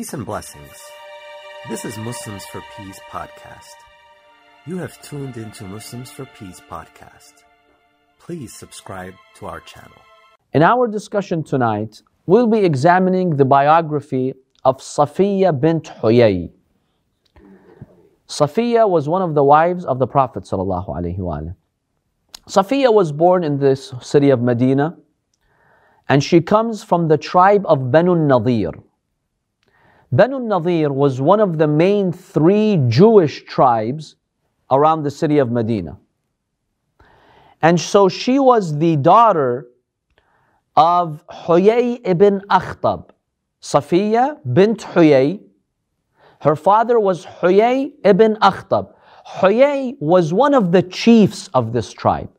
Peace and blessings. This is Muslims for Peace podcast. You have tuned into Muslims for Peace podcast. Please subscribe to our channel. In our discussion tonight, we'll be examining the biography of Safiya bint Huyay. Safiya was one of the wives of the Prophet ﷺ. Safiya was born in this city of Medina and she comes from the tribe of Banu Nadir. Banu Nadir was one of the main three Jewish tribes around the city of Medina. And so she was the daughter of Huyay ibn Akhtab. Safiya bint Huyay. Her father was Huyay ibn Akhtab. Huyay was one of the chiefs of this tribe.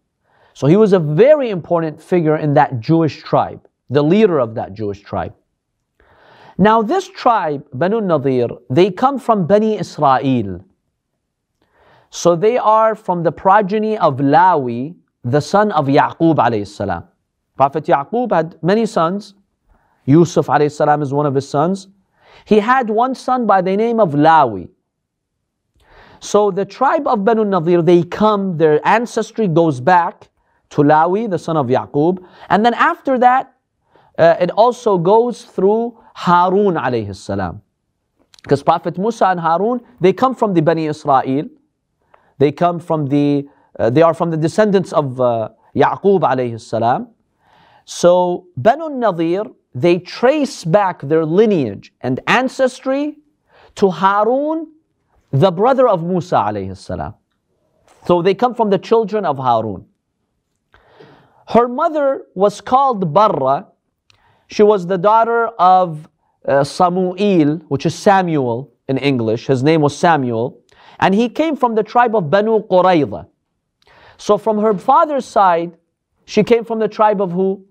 So he was a very important figure in that Jewish tribe, the leader of that Jewish tribe. Now, this tribe, Banu Nadir, they come from Bani Israel. So they are from the progeny of Lawi, the son of Yaqub alayhi salam. Prophet Yaqub had many sons. Yusuf alayhi salam is one of his sons. He had one son by the name of Lawi. So the tribe of Banu Nadir, they come, their ancestry goes back to Lawi, the son of Yaqub. And then after that, uh, it also goes through Harun alayhi salam. Because Prophet Musa and Harun, they come from the Bani Israel. They come from the, uh, they are from the descendants of uh, Yaqub alayhi salam. So Banu Nadir, they trace back their lineage and ancestry to Harun, the brother of Musa alayhi salam. So they come from the children of Harun. Her mother was called Barra. She was the daughter of uh, Samuel, which is Samuel in English. His name was Samuel. And he came from the tribe of Banu Qurayza. So from her father's side, she came from the tribe of who?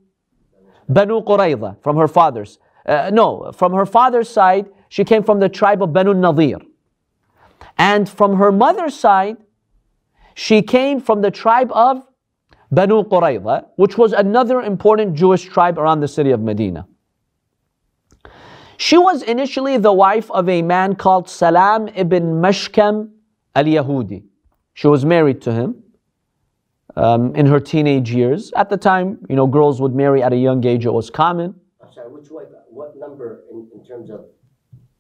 Banu Qurayza, from her father's. Uh, no, from her father's side, she came from the tribe of Banu Nadir. And from her mother's side, she came from the tribe of Banu Qurayza, which was another important Jewish tribe around the city of Medina. She was initially the wife of a man called Salam ibn Mashkam al Yahudi. She was married to him um, in her teenage years. At the time, you know, girls would marry at a young age, it was common. I'm sorry, which wife, what number in, in terms of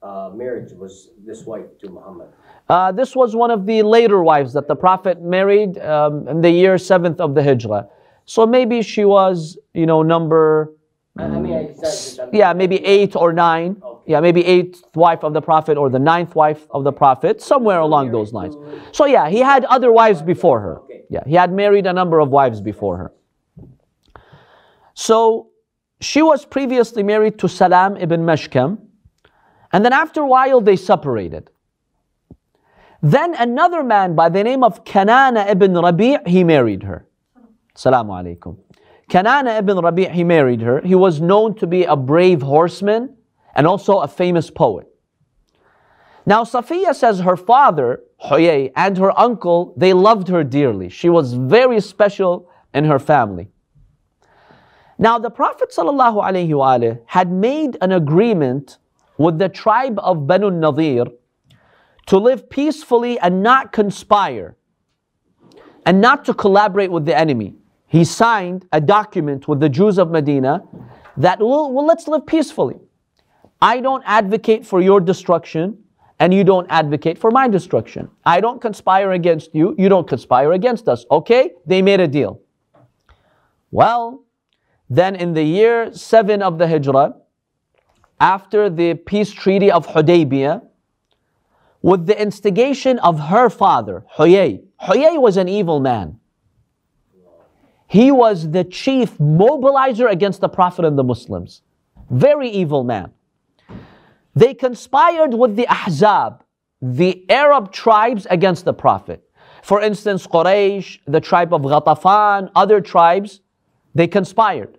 uh, marriage was this wife to Muhammad? Uh, this was one of the later wives that the Prophet married um, in the year seventh of the Hijrah. So maybe she was, you know, number. I mean, Yeah, maybe eight or nine. Okay. Yeah, maybe eighth wife of the Prophet or the ninth wife of the Prophet, somewhere along those lines. So yeah, he had other wives before her. Yeah, he had married a number of wives before her. So she was previously married to Salam ibn Mashkam, and then after a while they separated. Then another man by the name of Kanana ibn Rabi' he married her. Salamu alaykum. Kanana ibn Rabi' he married her. He was known to be a brave horseman and also a famous poet. Now Safiya says her father, Huyay, and her uncle, they loved her dearly. She was very special in her family. Now the Prophet had made an agreement with the tribe of Banu Nadir to live peacefully and not conspire and not to collaborate with the enemy. He signed a document with the Jews of Medina that, well, well let's live peacefully. I don't advocate for your destruction, and you don't advocate for my destruction. I don't conspire against you, you don't conspire against us. Okay? They made a deal. Well, then in the year 7 of the Hijrah, after the peace treaty of Hudaybiyah, with the instigation of her father, Huyay. Huyay was an evil man. He was the chief mobilizer against the Prophet and the Muslims. Very evil man. They conspired with the Ahzab, the Arab tribes against the Prophet. For instance, Quraysh, the tribe of Ghatafan, other tribes, they conspired.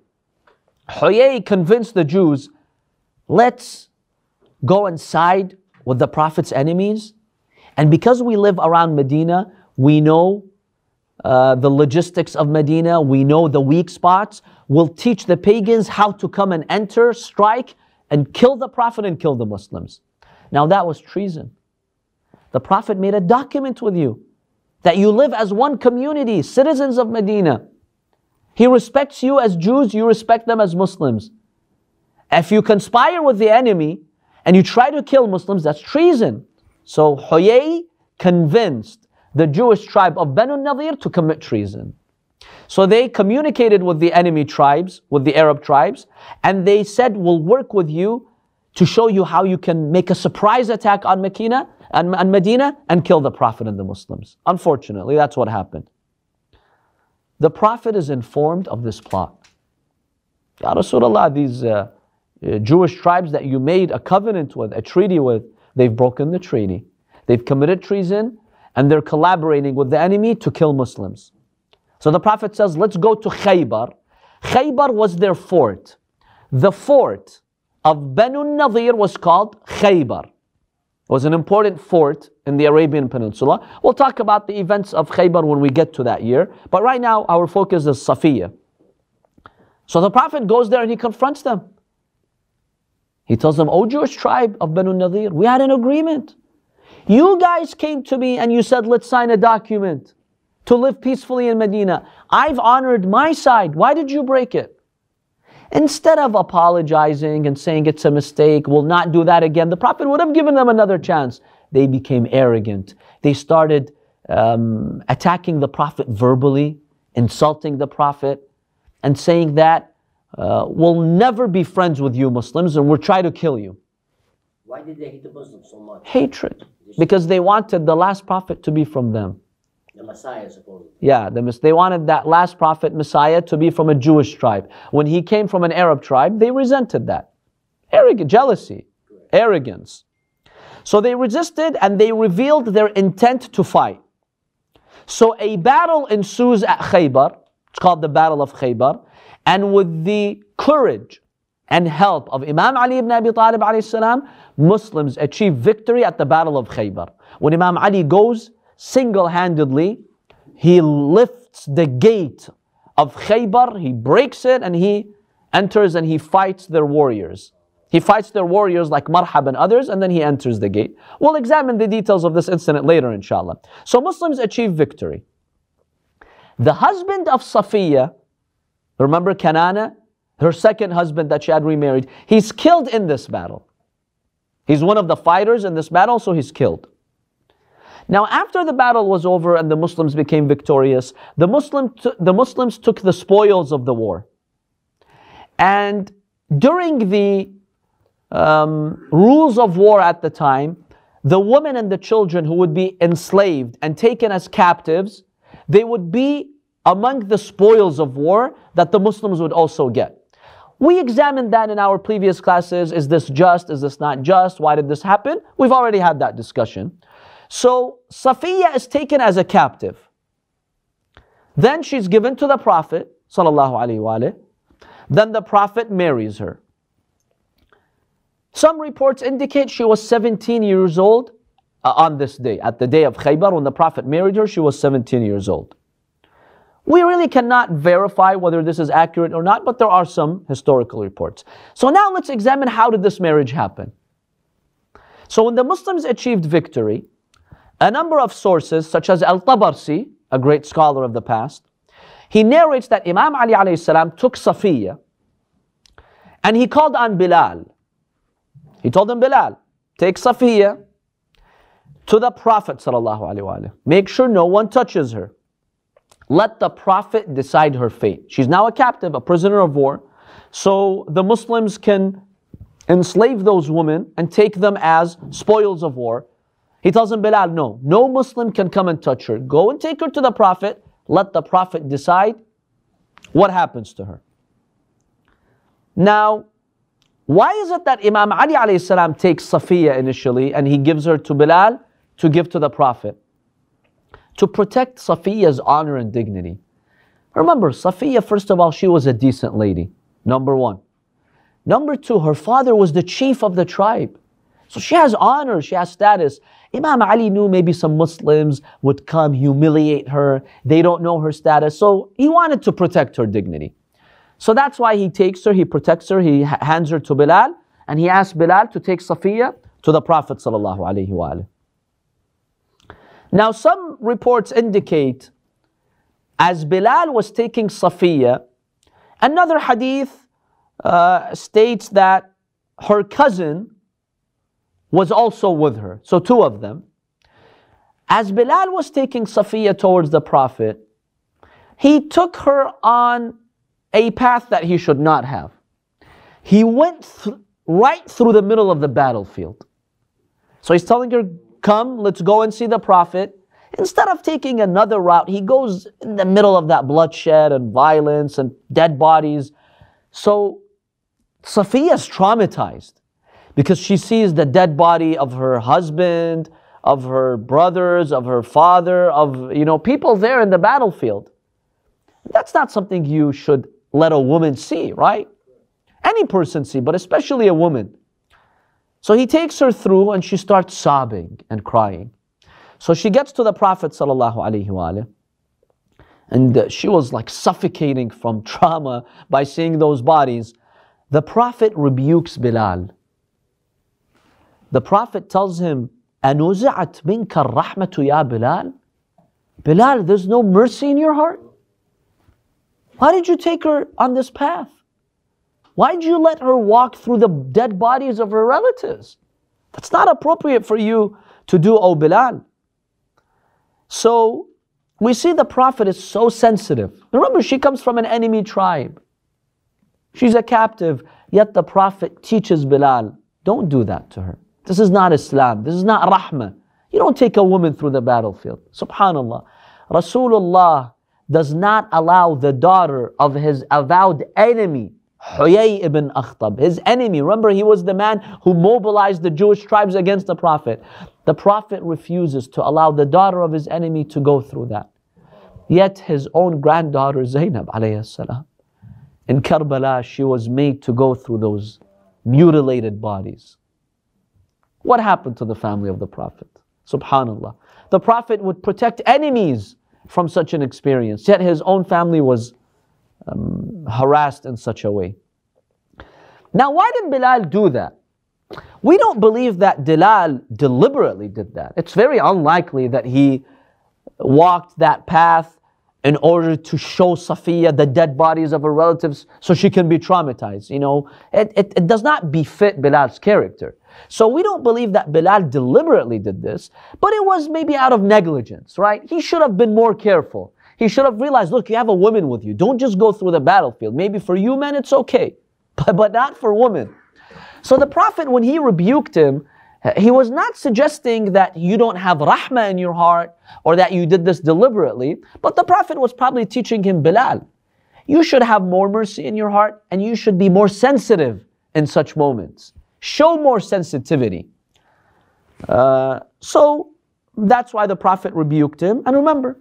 Huyay convinced the Jews, let's go and side with the Prophet's enemies. And because we live around Medina, we know uh, the logistics of Medina, we know the weak spots. We'll teach the pagans how to come and enter, strike, and kill the Prophet and kill the Muslims. Now that was treason. The Prophet made a document with you that you live as one community, citizens of Medina. He respects you as Jews, you respect them as Muslims. If you conspire with the enemy and you try to kill Muslims, that's treason. So Huyay convinced the Jewish tribe of Banu Nadir to commit treason. So they communicated with the enemy tribes, with the Arab tribes, and they said, We'll work with you to show you how you can make a surprise attack on Medina and, and Medina and kill the Prophet and the Muslims. Unfortunately, that's what happened. The Prophet is informed of this plot. Ya Rasulullah, these uh, Uh, Jewish tribes that you made a covenant with, a treaty with, they've broken the treaty. They've committed treason and they're collaborating with the enemy to kill Muslims. So the Prophet says, let's go to Khaybar. Khaybar was their fort. The fort of Banu Nadir was called Khaybar. It was an important fort in the Arabian Peninsula. We'll talk about the events of Khaybar when we get to that year. But right now, our focus is Safiya. So the Prophet goes there and he confronts them. He tells them, O Jewish tribe of Banu Nadir, we had an agreement. You guys came to me and you said, let's sign a document to live peacefully in Medina. I've honored my side. Why did you break it? Instead of apologizing and saying it's a mistake, we'll not do that again, the Prophet would have given them another chance. They became arrogant. They started um, attacking the Prophet verbally, insulting the Prophet, and saying that uh, we'll never be friends with you Muslims and we'll try to kill you. Why did they hate the Muslims so much? Hatred. Because they wanted the last prophet to be from them. The Messiah, supposedly. Yeah, the, they wanted that last prophet, Messiah, to be from a Jewish tribe. When he came from an Arab tribe, they resented that. Arrogant, jealousy, arrogance. So they resisted and they revealed their intent to fight. So a battle ensues at Khaybar. It's called the Battle of Khaybar. And with the courage and help of Imam Ali ibn Abi Talib salam, Muslims achieve victory at the Battle of Khaybar. When Imam Ali goes single handedly, he lifts the gate of Khaybar, he breaks it, and he enters and he fights their warriors. He fights their warriors like Marhab and others, and then he enters the gate. We'll examine the details of this incident later, inshallah. So Muslims achieve victory. The husband of Safiya, remember Kanana, her second husband that she had remarried, he's killed in this battle. He's one of the fighters in this battle, so he's killed. Now, after the battle was over and the Muslims became victorious, the, Muslim t- the Muslims took the spoils of the war. And during the um, rules of war at the time, the women and the children who would be enslaved and taken as captives, they would be among the spoils of war that the Muslims would also get. We examined that in our previous classes. Is this just? Is this not just? Why did this happen? We've already had that discussion. So Safiya is taken as a captive. Then she's given to the Prophet. Then the Prophet marries her. Some reports indicate she was 17 years old uh, on this day. At the day of Khaybar, when the Prophet married her, she was 17 years old. We really cannot verify whether this is accurate or not, but there are some historical reports. So now let's examine how did this marriage happen. So when the Muslims achieved victory, a number of sources, such as Al-Tabarsi, a great scholar of the past, he narrates that Imam Ali salam took Safiya and he called on Bilal. He told him, Bilal, take Safiya to the Prophet. Make sure no one touches her. Let the Prophet decide her fate. She's now a captive, a prisoner of war. So the Muslims can enslave those women and take them as spoils of war he tells him, Bilal, no, no Muslim can come and touch her. Go and take her to the Prophet. Let the Prophet decide what happens to her. Now, why is it that Imam Ali takes Safiya initially and he gives her to Bilal to give to the Prophet? To protect Safiya's honor and dignity. Remember, Safiya, first of all, she was a decent lady. Number one. Number two, her father was the chief of the tribe. So she has honor, she has status. Imam Ali knew maybe some Muslims would come humiliate her. They don't know her status. So he wanted to protect her dignity. So that's why he takes her, he protects her, he hands her to Bilal, and he asks Bilal to take Safiya to the Prophet sallallahu alaihi wasallam. Now, some reports indicate as Bilal was taking Safiya, another hadith uh, states that her cousin was also with her. So, two of them. As Bilal was taking Safiya towards the Prophet, he took her on a path that he should not have. He went th- right through the middle of the battlefield. So he's telling her, Come, let's go and see the Prophet. Instead of taking another route, he goes in the middle of that bloodshed and violence and dead bodies. So Safiya's traumatized because she sees the dead body of her husband, of her brothers, of her father, of you know people there in the battlefield. That's not something you should let a woman see, right? Any person see, but especially a woman. So he takes her through and she starts sobbing and crying. So she gets to the Prophet sallallahu and uh, she was like suffocating from trauma by seeing those bodies. The Prophet rebukes Bilal. The Prophet tells him, أَنُزِعَتْ مِنْكَ الرَّحْمَةُ يَا Bilal? Bilal, there's no mercy in your heart? Why did you take her on this path? Why did you let her walk through the dead bodies of her relatives? That's not appropriate for you to do, O Bilal. So we see the Prophet is so sensitive. Remember, she comes from an enemy tribe. She's a captive, yet the Prophet teaches Bilal, don't do that to her. This is not Islam. This is not rahmah. You don't take a woman through the battlefield. Subhanallah. Rasulullah does not allow the daughter of his avowed enemy, Huyay ibn Akhtab, his enemy. Remember, he was the man who mobilized the Jewish tribes against the Prophet. The Prophet refuses to allow the daughter of his enemy to go through that. Yet his own granddaughter Zainab salam, in Karbala, she was made to go through those mutilated bodies. What happened to the family of the Prophet? Subhanallah. The Prophet would protect enemies from such an experience, yet his own family was um, harassed in such a way. Now, why did Bilal do that? We don't believe that Bilal deliberately did that. It's very unlikely that he walked that path in order to show Safiya the dead bodies of her relatives so she can be traumatized. You know, it, it, it does not befit Bilal's character. So we don't believe that Bilal deliberately did this, but it was maybe out of negligence, right? He should have been more careful. He should have realized, look, you have a woman with you. Don't just go through the battlefield. Maybe for you men it's okay, but, but not for women. So the Prophet, when he rebuked him, he was not suggesting that you don't have rahmah in your heart or that you did this deliberately, but the Prophet was probably teaching him Bilal. You should have more mercy in your heart and you should be more sensitive in such moments. Show more sensitivity. Uh, so that's why the Prophet rebuked him. And remember,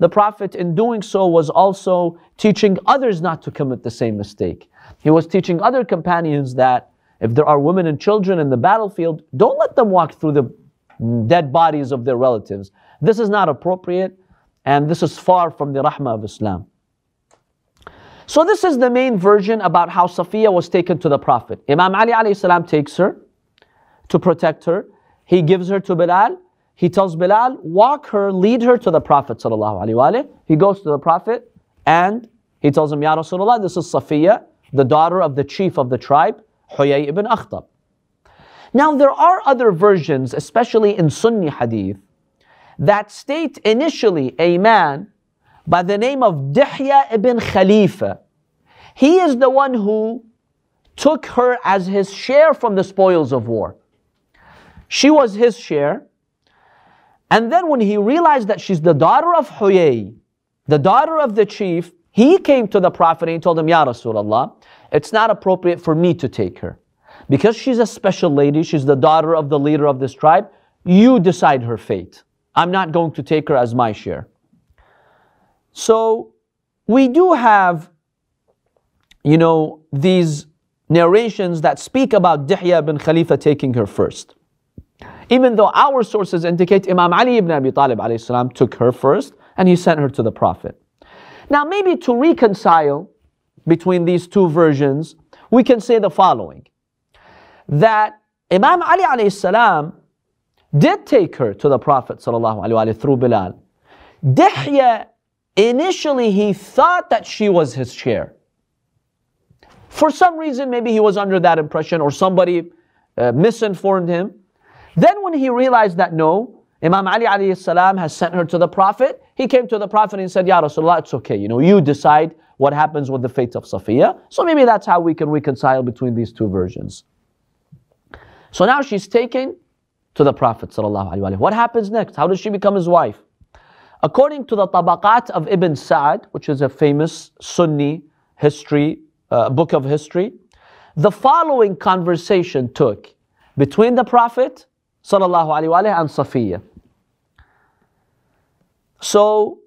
the Prophet in doing so was also teaching others not to commit the same mistake. He was teaching other companions that if there are women and children in the battlefield, don't let them walk through the dead bodies of their relatives. This is not appropriate, and this is far from the rahmah of Islam. So this is the main version about how Safiya was taken to the Prophet. Imam Ali alayhi salam takes her to protect her. He gives her to Bilal. He tells Bilal, walk her, lead her to the Prophet He goes to the Prophet and he tells him, Ya Rasulullah, this is Safiya, the daughter of the chief of the tribe. Huyay ibn Akhtab. Now, there are other versions, especially in Sunni hadith, that state initially a man by the name of Dihya ibn Khalifa. He is the one who took her as his share from the spoils of war. She was his share. And then when he realized that she's the daughter of Huyay, the daughter of the chief, he came to the Prophet and told him, Ya Rasulullah, it's not appropriate for me to take her. Because she's a special lady, she's the daughter of the leader of this tribe, you decide her fate. I'm not going to take her as my share. So we do have, you know, these narrations that speak about Dihya bin Khalifa taking her first. Even though our sources indicate Imam Ali ibn Abi Talib salam, took her first and he sent her to the Prophet. Now, maybe to reconcile between these two versions, we can say the following that Imam Ali salam did take her to the Prophet wasallam through Bilal. Dihya, initially he thought that she was his chair. For some reason, maybe he was under that impression or somebody uh, misinformed him. Then when he realized that no, Imam Ali alayhi salam has sent her to the Prophet, he came to the Prophet and said, Ya Rasulullah, it's okay. You know, you decide what happens with the fate of Safiya. So maybe that's how we can reconcile between these two versions. So now she's taken to the Prophet. What happens next? How does she become his wife? According to the Tabaqat of Ibn Sa'd, which is a famous Sunni history, uh, book of history, the following conversation took between the Prophet sallallahu alayhi wa and Safiya. So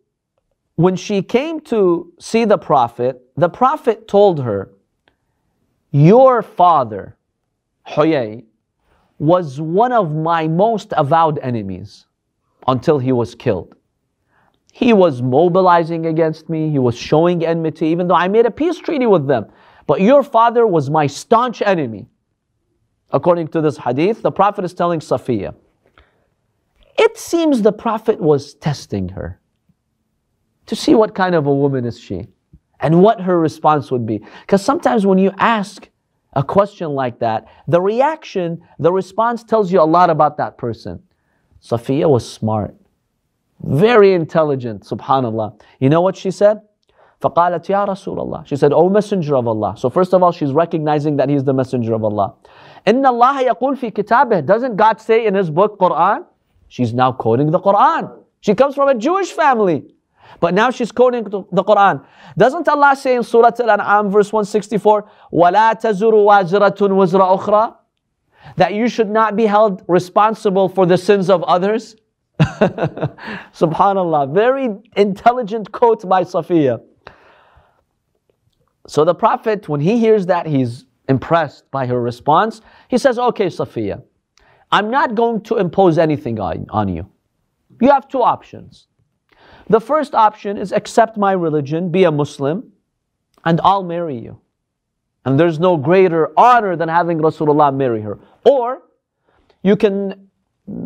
when she came to see the Prophet, the Prophet told her, Your father, Huyay, was one of my most avowed enemies until he was killed. He was mobilizing against me, he was showing enmity, even though I made a peace treaty with them. But your father was my staunch enemy According to this hadith, the Prophet is telling Safiya. It seems the Prophet was testing her to see what kind of a woman is she and what her response would be. Because sometimes when you ask a question like that, the reaction, the response tells you a lot about that person. Safiya was smart. Very intelligent, subhanAllah. You know what she said? فقالت يا رسول الله. She said, O Messenger of Allah. So first of all, she's recognizing that he's the Messenger of Allah. Inna Allah yaqul fi kitabih. Doesn't God say in his book, Quran? She's now quoting the Quran. She comes from a Jewish family. But now she's quoting the Quran. Doesn't Allah say in Surah Al-An'am verse 164, وَلَا wa وَازِرَةٌ وَزْرَ That you should not be held responsible for the sins of others. Subhanallah. Very intelligent quote by Safiya. So the Prophet, when he hears that, he's impressed by her response. He says, Okay, Safiya, I'm not going to impose anything on, on you. You have two options. The first option is accept my religion, be a Muslim, and I'll marry you. And there's no greater honor than having Rasulullah marry her. Or you can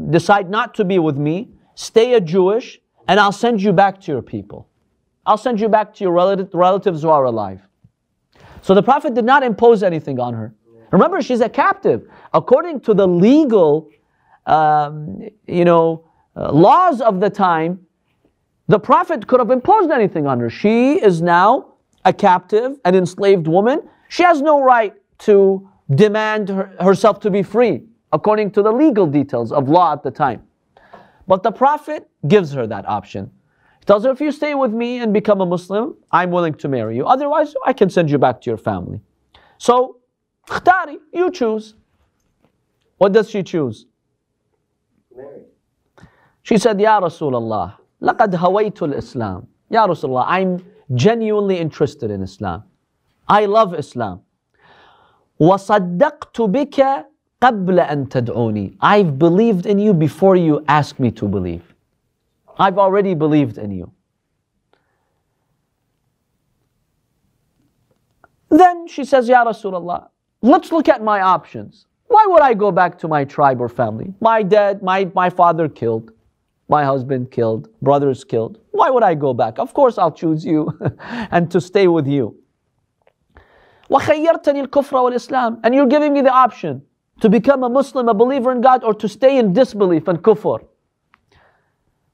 decide not to be with me, stay a Jewish, and I'll send you back to your people. I'll send you back to your relatives who are alive. So the Prophet did not impose anything on her. Remember, she's a captive. According to the legal, um, you know, uh, laws of the time, the Prophet could have imposed anything on her. She is now a captive, an enslaved woman. She has no right to demand her, herself to be free according to the legal details of law at the time. But the Prophet gives her that option. He tells her, if you stay with me and become a Muslim, I'm willing to marry you. Otherwise, I can send you back to your family. So, khtari, you choose. What does she choose? Mary. She said, Ya Rasulullah, لقد هويت الإسلام. Ya Rasulullah, I'm genuinely interested in Islam. I love Islam. وصدقت بك قبل أن تدعوني. I've believed in you before you ask me to believe. I've already believed in you. Then she says, Ya Rasulullah, let's look at my options. Why would I go back to my tribe or family? My dad, my, my father killed, my husband killed, brothers killed. Why would I go back? Of course I'll choose you and to stay with you. وخيرتني الكفر والإسلام and you're giving me the option to become a Muslim, a believer in God, or to stay in disbelief and kufr.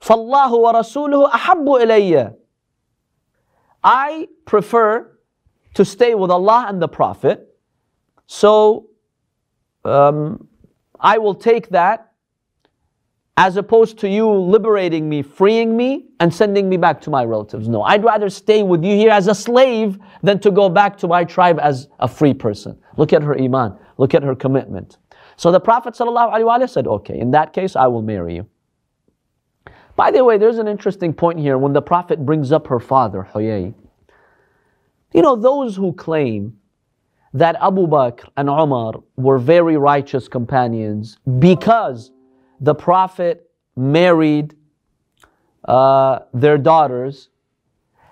فَاللَّهُ وَرَسُولُهُ أَحَبُّ إلَيَّ. I prefer to stay with Allah and the Prophet. So um, I will take that as opposed to you liberating me, freeing me, and sending me back to my relatives. No, I'd rather stay with you here as a slave than to go back to my tribe as a free person. Look at her iman, look at her commitment. So the Prophet ﷺ said, Okay, in that case, I will marry you. By the way, there's an interesting point here when the Prophet brings up her father, Huyay. You know, those who claim that Abu Bakr and Umar were very righteous companions because the Prophet married uh, their daughters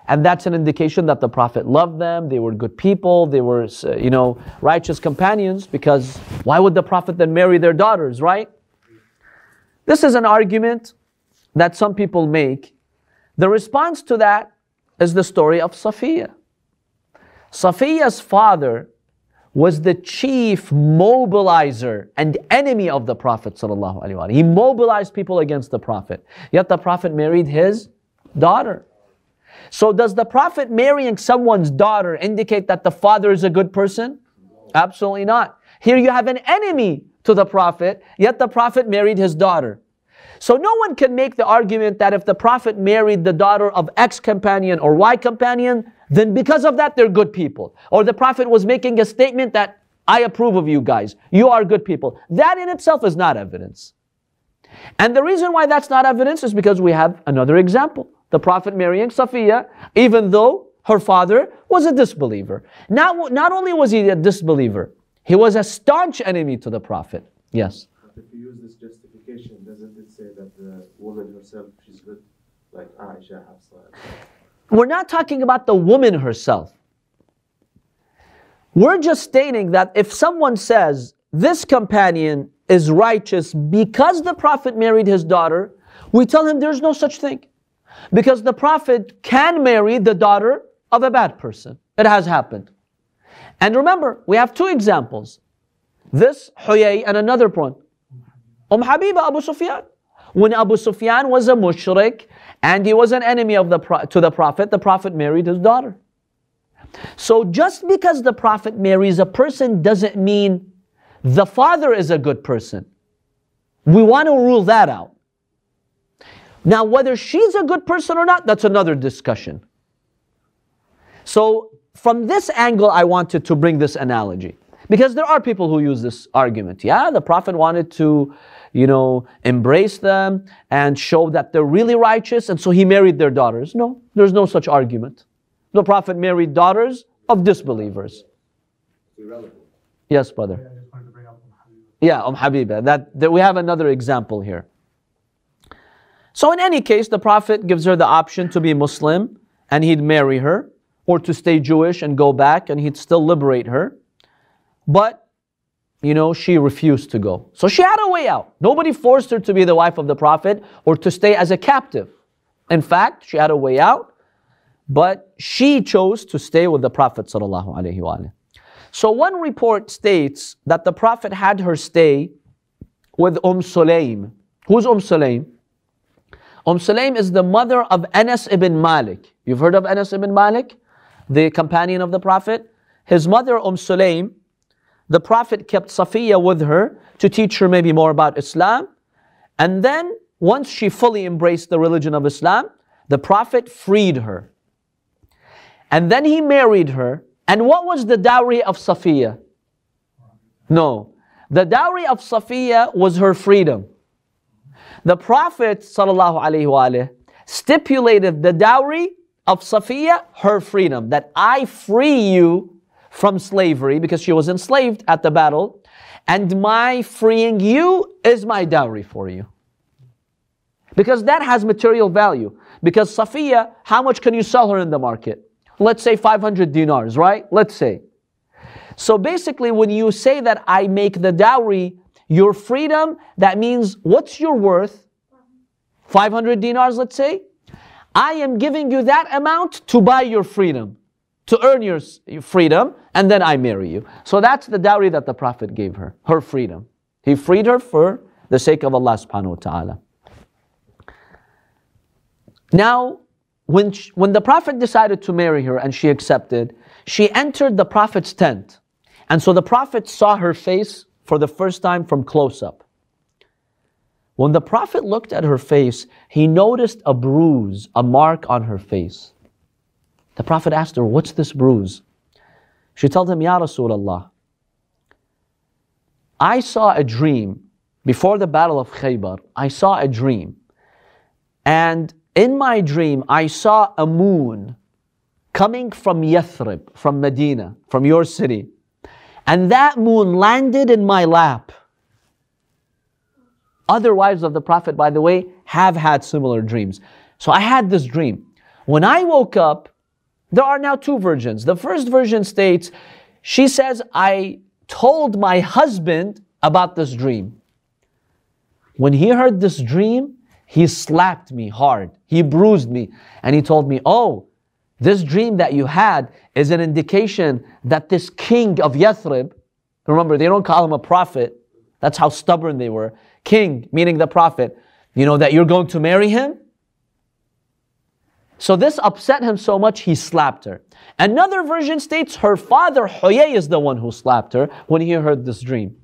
And that's an indication that the Prophet loved them, they were good people, they were, you know, righteous companions, because why would the Prophet then marry their daughters, right? This is an argument that some people make. The response to that is the story of Safiya. Safiya's father was the chief mobilizer and enemy of the Prophet. He mobilized people against the Prophet. Yet the Prophet married his daughter. So, does the Prophet marrying someone's daughter indicate that the father is a good person? Absolutely not. Here you have an enemy to the Prophet, yet the Prophet married his daughter. So no one can make the argument that if the Prophet married the daughter of X companion or Y companion, then because of that they're good people. Or the Prophet was making a statement that I approve of you guys. You are good people. That in itself is not evidence. And the reason why that's not evidence is because we have another example. The Prophet marrying Safiya, even though her father was a disbeliever. Not, not only was he a disbeliever, he was a staunch enemy to the Prophet. Yes. If you use this justification, doesn't say that the woman herself, she's good? Like Aisha, Hafsa. We're not talking about the woman herself. We're just stating that if someone says this companion is righteous because the Prophet married his daughter, we tell him there's no such thing. Because the Prophet can marry the daughter of a bad person. It has happened. And remember, we have two examples. This Huyay and another one. Umm Habiba Abu Sufyan. When Abu Sufyan was a mushrik and he was an enemy of the to the Prophet, the Prophet married his daughter. So just because the Prophet marries a person doesn't mean the father is a good person. We want to rule that out. Now, whether she's a good person or not, that's another discussion. So, from this angle, I wanted to bring this analogy. Because there are people who use this argument. Yeah, the Prophet wanted to, you know, embrace them and show that they're really righteous, and so he married their daughters. No, there's no such argument. The Prophet married daughters of disbelievers. Yes, brother. Yeah, Um Habiba. That, that we have another example here. So in any case, the Prophet gives her the option to be Muslim and he'd marry her, or to stay Jewish and go back and he'd still liberate her. But, you know, she refused to go. So she had a way out. Nobody forced her to be the wife of the Prophet or to stay as a captive. In fact, she had a way out, but she chose to stay with the Prophet. So one report states that the Prophet had her stay with Umm Sulaim. Who's Umm Sulaim? Umm Sulaim is the mother of Anas ibn Malik. You've heard of Anas ibn Malik, the companion of the Prophet? His mother, Umm Sulaim, the Prophet kept Safiya with her to teach her maybe more about Islam. And then, once she fully embraced the religion of Islam, the Prophet freed her. And then he married her. And what was the dowry of Safiya? No. The dowry of Safiya was her freedom. The Prophet ﷺ stipulated the dowry of Safiya, her freedom, that I free you from slavery because she was enslaved at the battle, and my freeing you is my dowry for you. Because that has material value. Because Safiya, how much can you sell her in the market? Let's say 500 dinars, right? Let's say. So basically, when you say that I make the dowry your freedom, that means what's your worth? 500 dinars, let's say. I am giving you that amount to buy your freedom, to earn your freedom, and then I marry you. So that's the dowry that the Prophet gave her, her freedom. He freed her for the sake of Allah subhanahu wa ta'ala. Now, when, she, when the Prophet decided to marry her and she accepted, she entered the Prophet's tent. And so the Prophet saw her face for the first time from close up. When the Prophet looked at her face, he noticed a bruise, a mark on her face. The Prophet asked her, What's this bruise? She told him, Ya Rasulullah, I saw a dream before the battle of Khaybar. I saw a dream. And in my dream, I saw a moon coming from Yathrib, from Medina, from your city. And that moon landed in my lap. Other wives of the Prophet, by the way, have had similar dreams. So I had this dream. When I woke up, there are now two versions. The first version states, she says, I told my husband about this dream. When he heard this dream, he slapped me hard. He bruised me. And he told me, Oh, this dream that you had is an indication that this king of Yathrib, remember, they don't call him a prophet. That's how stubborn they were. King, meaning the prophet, you know, that you're going to marry him? So this upset him so much, he slapped her. Another version states her father, Huyay, is the one who slapped her when he heard this dream.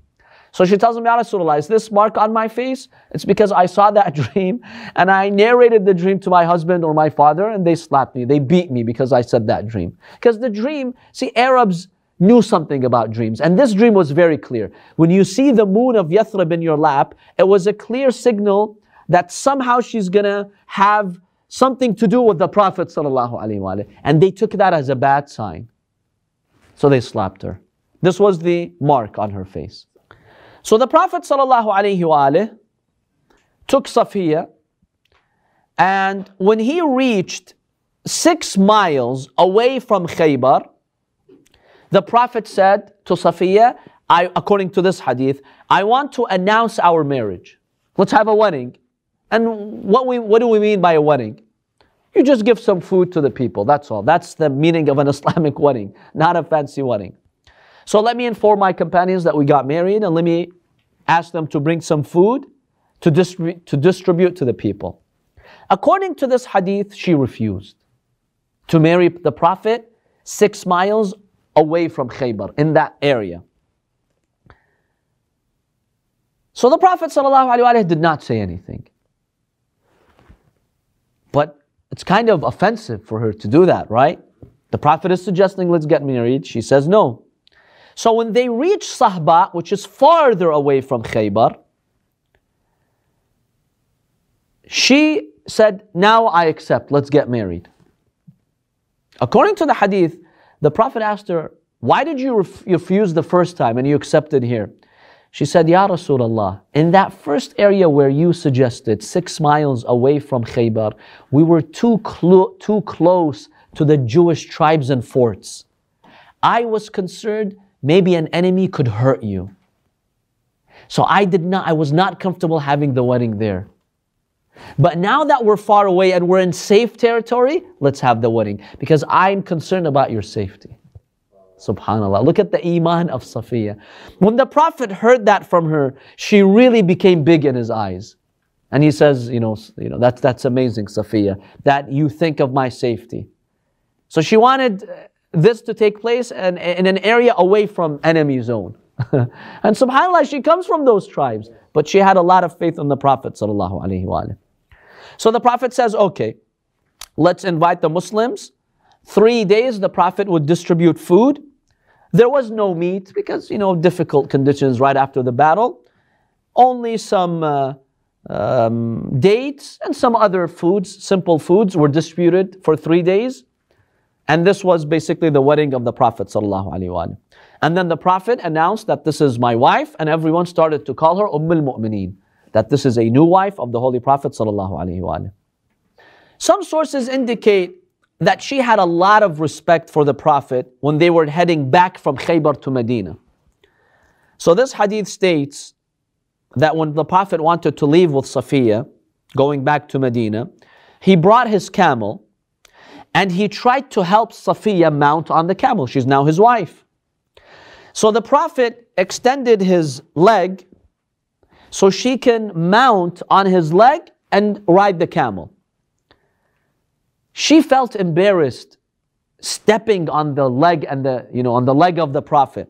So she tells him, Ya Rasulullah, is this mark on my face? It's because I saw that dream and I narrated the dream to my husband or my father and they slapped me. They beat me because I said that dream. Because the dream, see, Arabs knew something about dreams. And this dream was very clear. When you see the moon of Yathrib in your lap, it was a clear signal that somehow she's gonna have something to do with the Prophet and they took that as a bad sign. So they slapped her. This was the mark on her face. So the Prophet ﷺ took Safiya, and when he reached six miles away from Khaybar, the Prophet said to Safiya, I, according to this hadith, I want to announce our marriage. Let's have a wedding. And what, we, what do we mean by a wedding? You just give some food to the people, that's all. That's the meaning of an Islamic wedding, not a fancy wedding. So let me inform my companions that we got married and let me ask them to bring some food to, distrib- to distribute to the people. According to this hadith, she refused to marry the Prophet six miles away from Khaybar, in that area. So the Prophet ﷺ did not say anything. It's kind of offensive for her to do that, right? The Prophet is suggesting, let's get married. She says no. So when they reach Sahba, which is farther away from Khaybar, she said, Now I accept, let's get married. According to the hadith, the Prophet asked her, Why did you ref- refuse the first time and you accepted here? She said, Ya Rasulullah, in that first area where you suggested, six miles away from Khaybar, we were too, too close to the Jewish tribes and forts. I was concerned maybe an enemy could hurt you. So I did not, I was not comfortable having the wedding there. But now that we're far away and we're in safe territory, let's have the wedding because I'm concerned about your safety. Subhanallah. Look at the iman of Safiya. When the Prophet heard that from her, she really became big in his eyes. And he says, you know, you know that's, that's amazing, Safiya, that you think of my safety. So she wanted uh, this to take place in, in an area away from enemy zone. and subhanAllah, she comes from those tribes, but she had a lot of faith in the Prophet. So the Prophet says, okay, let's invite the Muslims. Three days the Prophet would distribute food. There was no meat because, you know, difficult conditions right after the battle. Only some uh, um, dates and some other foods, simple foods, were distributed for three days. And this was basically the wedding of the Prophet. And then the Prophet announced that this is my wife, and everyone started to call her Umm al Mu'mineen, that this is a new wife of the Holy Prophet. Some sources indicate that she had a lot of respect for the Prophet when they were heading back from Khaybar to Medina. So this hadith states that when the Prophet wanted to leave with Safiya, going back to Medina, he brought his camel and he tried to help Safiya mount on the camel. She's now his wife. So the Prophet extended his leg so she can mount on his leg and ride the camel. She felt embarrassed stepping on the leg and the you know on the leg of the prophet.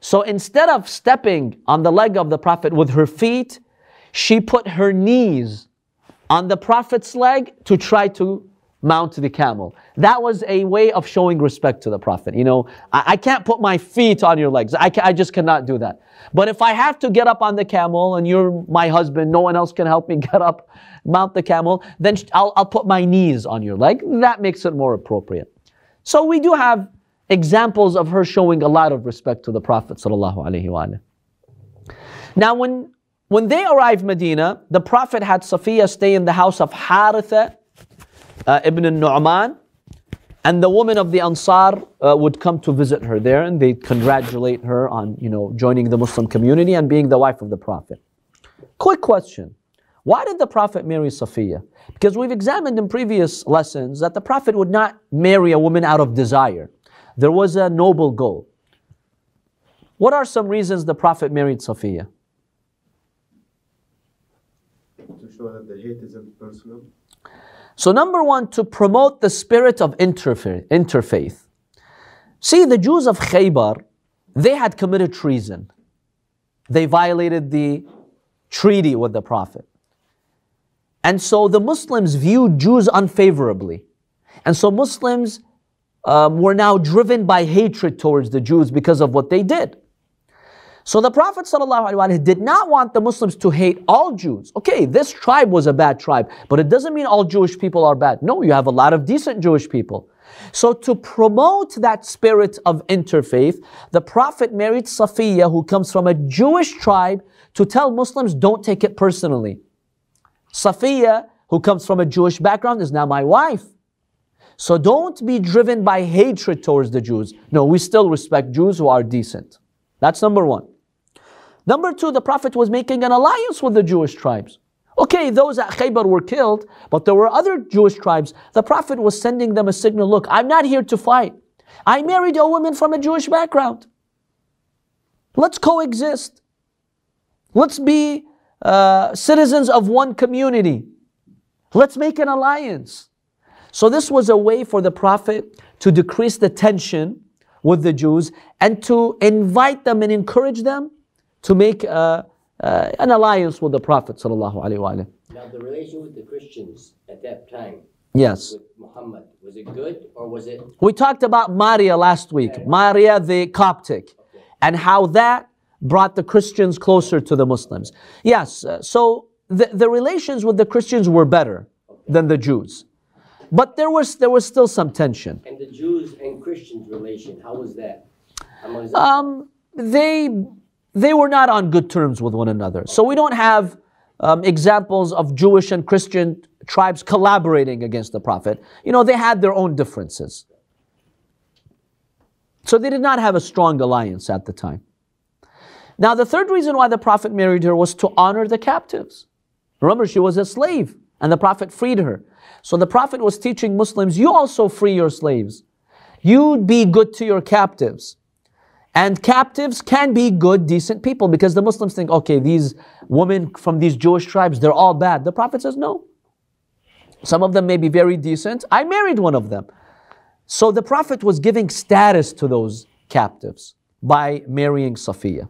So instead of stepping on the leg of the prophet with her feet, she put her knees on the prophet's leg to try to mount the camel. That was a way of showing respect to the Prophet. You know, I, I can't put my feet on your legs. I, I just cannot do that. But if I have to get up on the camel and you're my husband, no one else can help me get up, mount the camel, then I'll, I'll put my knees on your leg. That makes it more appropriate. So we do have examples of her showing a lot of respect to the Prophet Now when when they arrived Medina, the Prophet had Safiya stay in the house of Haritha uh, ibn Nu'man. And the women of the Ansar uh, would come to visit her there and they'd congratulate her on, you know, joining the Muslim community and being the wife of the Prophet. Quick question. Why did the Prophet marry Safiya? Because we've examined in previous lessons that the Prophet would not marry a woman out of desire. There was a noble goal. What are some reasons the Prophet married Safiya? To show that the hate isn't personal. So, number one, to promote the spirit of interfa- interfaith. See, the Jews of Khaybar, they had committed treason. They violated the treaty with the Prophet. And so the Muslims viewed Jews unfavorably. And so Muslims um, were now driven by hatred towards the Jews because of what they did. So the Prophet ﷺ did not want the Muslims to hate all Jews. Okay, this tribe was a bad tribe, but it doesn't mean all Jewish people are bad. No, you have a lot of decent Jewish people. So to promote that spirit of interfaith, the Prophet married Safiyya, who comes from a Jewish tribe, to tell Muslims don't take it personally. Safiyya, who comes from a Jewish background, is now my wife. So don't be driven by hatred towards the Jews. No, we still respect Jews who are decent. That's number one. Number two, the Prophet was making an alliance with the Jewish tribes. Okay, those at Khaybar were killed, but there were other Jewish tribes. The Prophet was sending them a signal look, I'm not here to fight. I married a woman from a Jewish background. Let's coexist. Let's be uh, citizens of one community. Let's make an alliance. So, this was a way for the Prophet to decrease the tension with the Jews and to invite them and encourage them to make uh, uh, an alliance with the Prophet. ﷺ. Now, the relation with the Christians at that time Yes. with Muhammad, was it good or was it? We talked about Maria last week, Maria the Coptic, and how that brought the Christians closer to the Muslims. Yes, uh, so the, the relations with the Christians were better than the Jews. But there was, there was still some tension. And the Jews and Christians relation, how was that? Among the- Um, they, they were not on good terms with one another. So we don't have um, examples of Jewish and Christian tribes collaborating against the Prophet. You know, they had their own differences. So they did not have a strong alliance at the time. Now, the third reason why the Prophet married her was to honor the captives. Remember, she was a slave, and the Prophet freed her. So the Prophet was teaching Muslims, you also free your slaves. you'd be good to your captives. And captives can be good, decent people because the Muslims think, okay, these women from these Jewish tribes, they're all bad. The Prophet says, no. Some of them may be very decent. I married one of them. So the Prophet was giving status to those captives by marrying Safiyya.